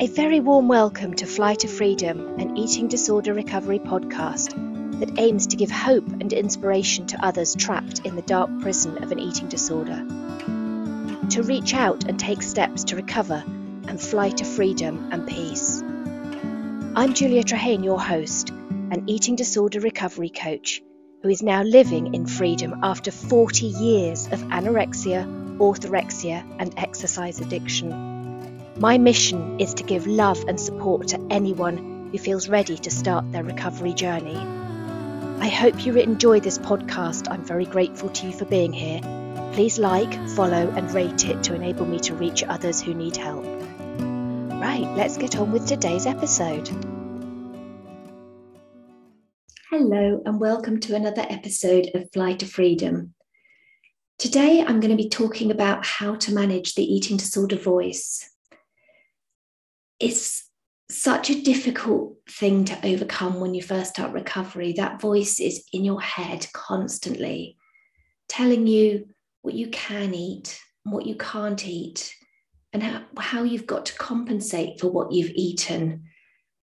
A very warm welcome to Fly to Freedom, an eating disorder recovery podcast that aims to give hope and inspiration to others trapped in the dark prison of an eating disorder. To reach out and take steps to recover and fly to freedom and peace. I'm Julia Trehane, your host, an eating disorder recovery coach who is now living in freedom after 40 years of anorexia, orthorexia, and exercise addiction. My mission is to give love and support to anyone who feels ready to start their recovery journey. I hope you enjoy this podcast. I'm very grateful to you for being here. Please like, follow, and rate it to enable me to reach others who need help. Right, let's get on with today's episode. Hello, and welcome to another episode of Fly to Freedom. Today, I'm going to be talking about how to manage the eating disorder voice it's such a difficult thing to overcome when you first start recovery. That voice is in your head constantly, telling you what you can eat what you can't eat, and how, how you've got to compensate for what you've eaten,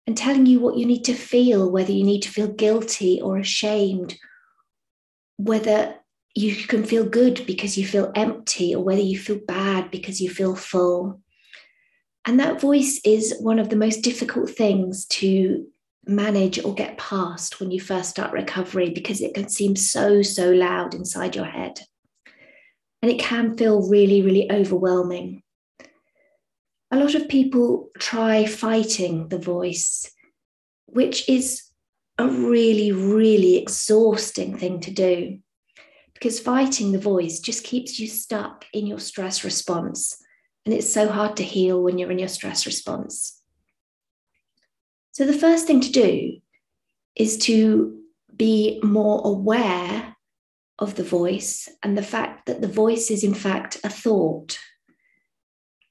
and telling you what you need to feel, whether you need to feel guilty or ashamed, whether you can feel good because you feel empty, or whether you feel bad because you feel full. And that voice is one of the most difficult things to manage or get past when you first start recovery because it can seem so, so loud inside your head. And it can feel really, really overwhelming. A lot of people try fighting the voice, which is a really, really exhausting thing to do because fighting the voice just keeps you stuck in your stress response and it's so hard to heal when you're in your stress response. So, the first thing to do is to be more aware of the voice and the fact that the voice is, in fact, a thought.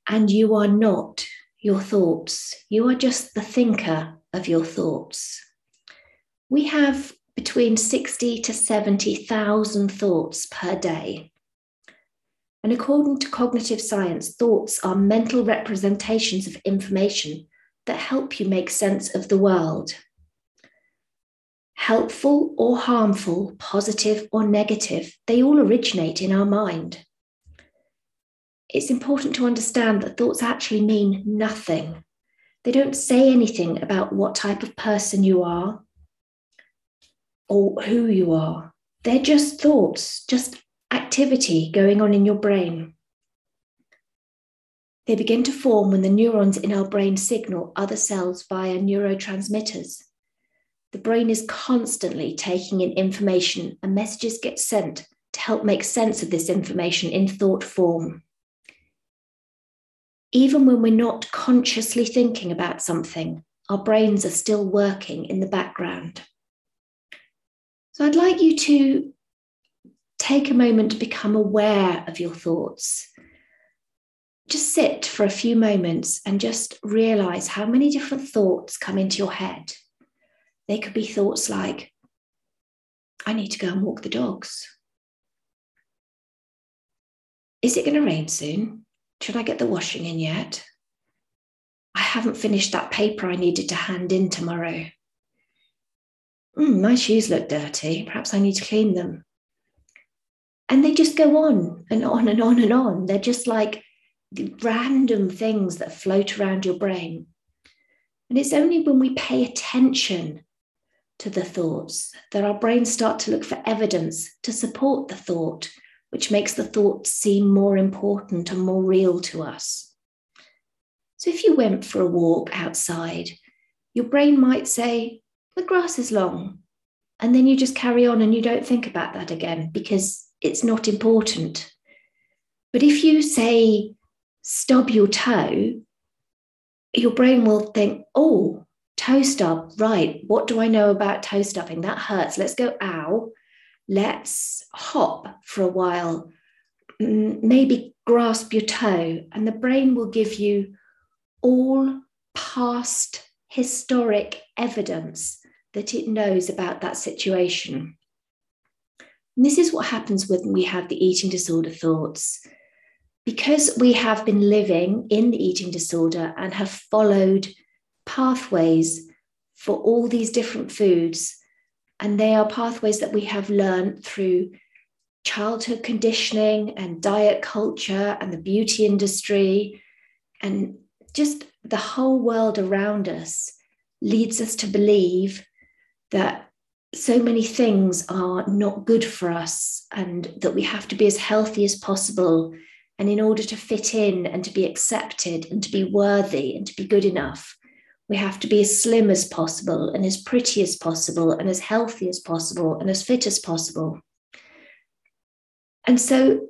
And you are not your thoughts, you are just the thinker of your thoughts. We have between 60 to 70,000 thoughts per day. And according to cognitive science, thoughts are mental representations of information that help you make sense of the world. Helpful or harmful, positive or negative, they all originate in our mind. It's important to understand that thoughts actually mean nothing. They don't say anything about what type of person you are or who you are. They're just thoughts, just activity going on in your brain. They begin to form when the neurons in our brain signal other cells via neurotransmitters. The brain is constantly taking in information, and messages get sent to help make sense of this information in thought form. Even when we're not consciously thinking about something, our brains are still working in the background. So I'd like you to take a moment to become aware of your thoughts. Just sit for a few moments and just realize how many different thoughts come into your head. They could be thoughts like, I need to go and walk the dogs. Is it going to rain soon? Should I get the washing in yet? I haven't finished that paper I needed to hand in tomorrow. Mm, my shoes look dirty. Perhaps I need to clean them. And they just go on and on and on and on. They're just like random things that float around your brain. And it's only when we pay attention to the thoughts that our brains start to look for evidence to support the thought, which makes the thought seem more important and more real to us. So if you went for a walk outside, your brain might say, The grass is long. And then you just carry on and you don't think about that again because it's not important. But if you say, stub your toe, your brain will think, oh, toe stub, right. What do I know about toe stubbing? That hurts. Let's go, ow. Let's hop for a while. Maybe grasp your toe. And the brain will give you all past historic evidence that it knows about that situation. And this is what happens when we have the eating disorder thoughts. because we have been living in the eating disorder and have followed pathways for all these different foods, and they are pathways that we have learned through childhood conditioning and diet culture and the beauty industry and just the whole world around us leads us to believe that so many things are not good for us and that we have to be as healthy as possible. And in order to fit in and to be accepted and to be worthy and to be good enough, we have to be as slim as possible and as pretty as possible and as healthy as possible and as fit as possible. And so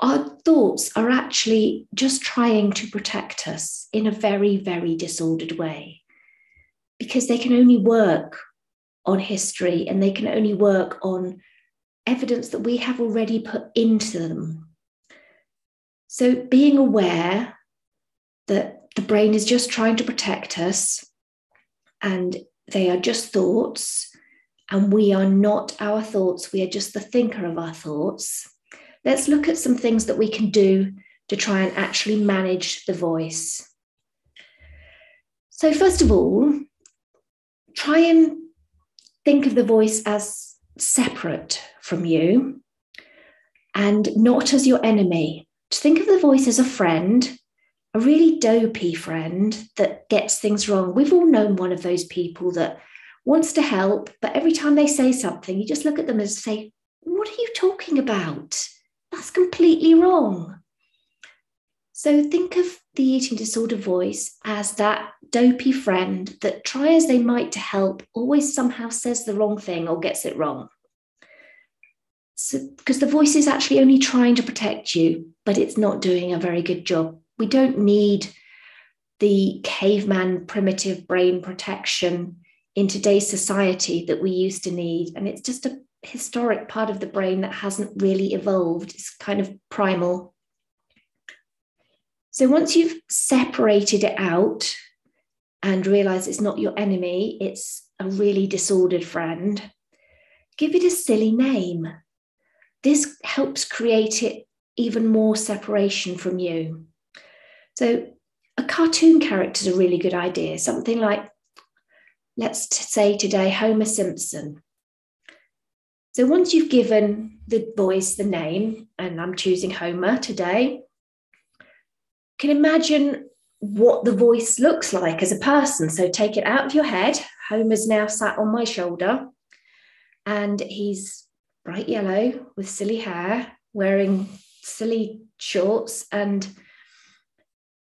our thoughts are actually just trying to protect us in a very, very disordered way because they can only work on history and they can only work on evidence that we have already put into them. So, being aware that the brain is just trying to protect us and they are just thoughts, and we are not our thoughts, we are just the thinker of our thoughts. Let's look at some things that we can do to try and actually manage the voice. So, first of all, try and think of the voice as separate from you and not as your enemy. To think of the voice as a friend, a really dopey friend that gets things wrong. We've all known one of those people that wants to help, but every time they say something, you just look at them and say, What are you talking about? That's completely wrong. So think of the eating disorder voice as that dopey friend that, try as they might to help, always somehow says the wrong thing or gets it wrong. So, because the voice is actually only trying to protect you, but it's not doing a very good job. We don't need the caveman primitive brain protection in today's society that we used to need. And it's just a historic part of the brain that hasn't really evolved. It's kind of primal. So once you've separated it out and realize it's not your enemy, it's a really disordered friend, give it a silly name. This helps create it even more separation from you. So a cartoon character is a really good idea, something like, let's say today, Homer Simpson. So once you've given the voice the name, and I'm choosing Homer today, can imagine what the voice looks like as a person. So take it out of your head. Homer's now sat on my shoulder and he's bright yellow with silly hair, wearing silly shorts, and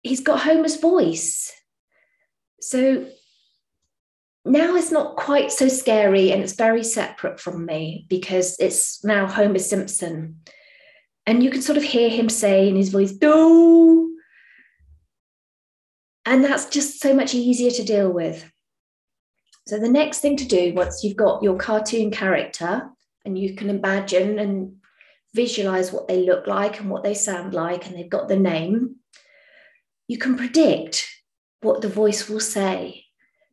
he's got Homer's voice. So now it's not quite so scary and it's very separate from me because it's now Homer Simpson. And you can sort of hear him say in his voice, "D'oh." And that's just so much easier to deal with. So, the next thing to do once you've got your cartoon character and you can imagine and visualize what they look like and what they sound like, and they've got the name, you can predict what the voice will say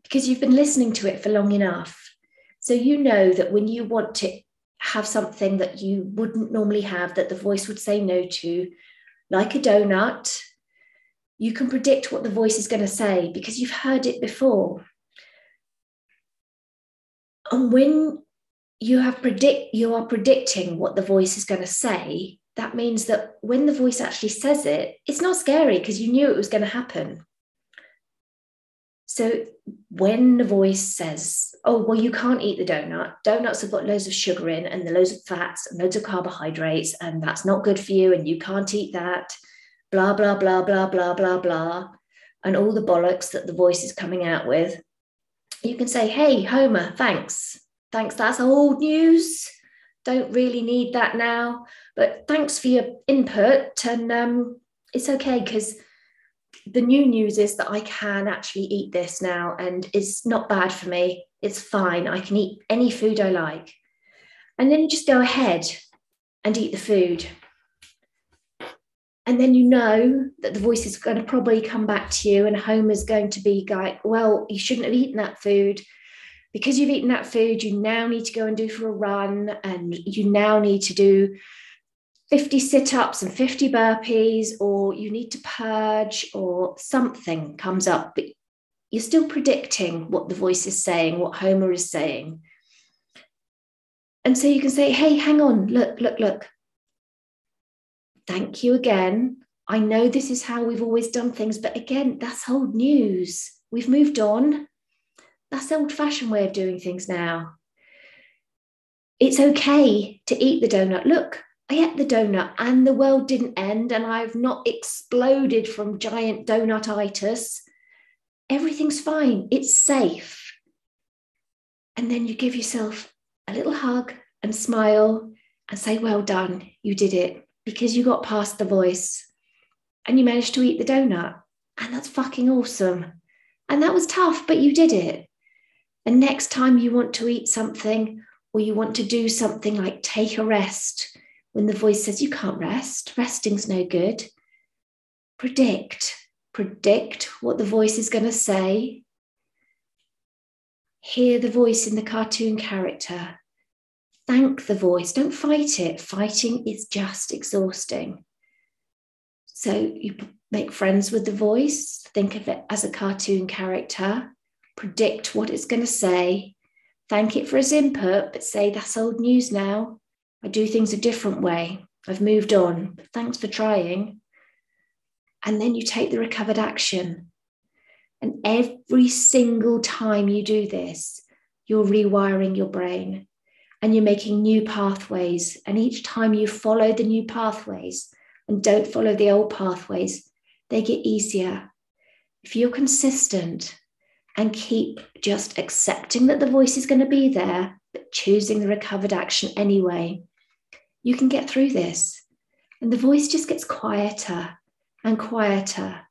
because you've been listening to it for long enough. So, you know that when you want to have something that you wouldn't normally have, that the voice would say no to, like a donut you can predict what the voice is going to say because you've heard it before. And when you have predict you are predicting what the voice is going to say, that means that when the voice actually says it, it's not scary because you knew it was going to happen. So when the voice says, oh, well, you can't eat the donut, donuts have got loads of sugar in and the loads of fats and loads of carbohydrates, and that's not good for you, and you can't eat that blah, blah, blah, blah, blah, blah, blah, and all the bollocks that the voice is coming out with, you can say, hey, Homer, thanks. Thanks, that's old news. Don't really need that now. But thanks for your input. And um, it's okay because the new news is that I can actually eat this now and it's not bad for me. It's fine. I can eat any food I like. And then just go ahead and eat the food and then you know that the voice is going to probably come back to you and homer's going to be like well you shouldn't have eaten that food because you've eaten that food you now need to go and do for a run and you now need to do 50 sit ups and 50 burpees, or you need to purge, or something comes up, but you're still predicting what the voice is saying, what Homer is saying. And so you can say, hey, hang on, look, look, look. Thank you again. I know this is how we've always done things, but again, that's old news. We've moved on. That's old fashioned way of doing things now. It's okay to eat the donut. Look, I ate the donut and the world didn't end and I've not exploded from giant donutitis. Everything's fine. It's safe. And then you give yourself a little hug and smile and say, Well done, you did it because you got past the voice and you managed to eat the donut. And that's fucking awesome. And that was tough, but you did it. And next time you want to eat something or you want to do something like take a rest, when the voice says you can't rest, resting's no good, predict, predict what the voice is going to say. Hear the voice in the cartoon character. Thank the voice. Don't fight it. Fighting is just exhausting. So you make friends with the voice, think of it as a cartoon character, predict what it's going to say, thank it for its input, but say that's old news now. I do things a different way. I've moved on. But thanks for trying. And then you take the recovered action. And every single time you do this, you're rewiring your brain and you're making new pathways. And each time you follow the new pathways, and don't follow the old pathways, they get easier. If you're consistent and keep just accepting that the voice is going to be there, but choosing the recovered action anyway, you can get through this. And the voice just gets quieter and quieter,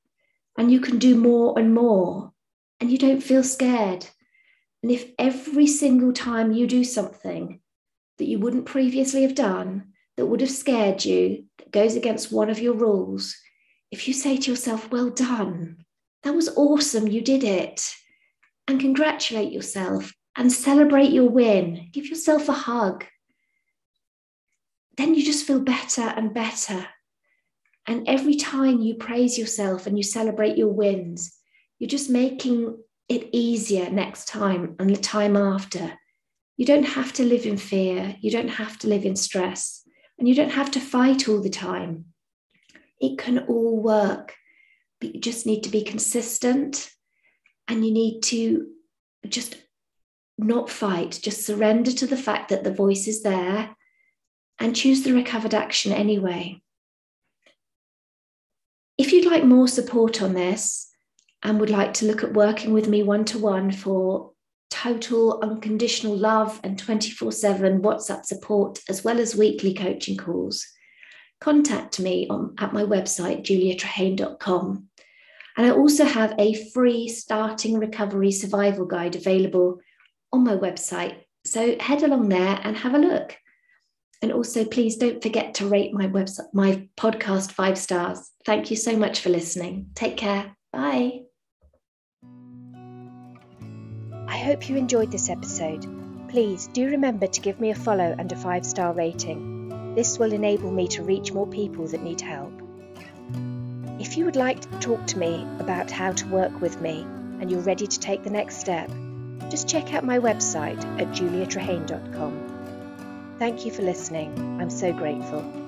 and you can do more and more, and you don't feel scared. And if every single time you do something that you wouldn't previously have done, that would have scared you, that goes against one of your rules, if you say to yourself, Well done, that was awesome, you did it, and congratulate yourself and celebrate your win, give yourself a hug, then you just feel better and better. And every time you praise yourself and you celebrate your wins, you're just making it easier next time and the time after. You don't have to live in fear. You don't have to live in stress. And you don't have to fight all the time. It can all work, but you just need to be consistent and you need to just not fight, just surrender to the fact that the voice is there and choose the recovered action anyway. If you'd like more support on this and would like to look at working with me one to one for total unconditional love and 24 7 WhatsApp support, as well as weekly coaching calls, contact me on, at my website, juliatrehane.com. And I also have a free starting recovery survival guide available on my website. So head along there and have a look. And also, please don't forget to rate my website, my podcast five stars. Thank you so much for listening. Take care. Bye. Hope you enjoyed this episode. Please do remember to give me a follow and a five star rating. This will enable me to reach more people that need help. If you would like to talk to me about how to work with me and you're ready to take the next step, just check out my website at juliatrehane.com. Thank you for listening. I'm so grateful.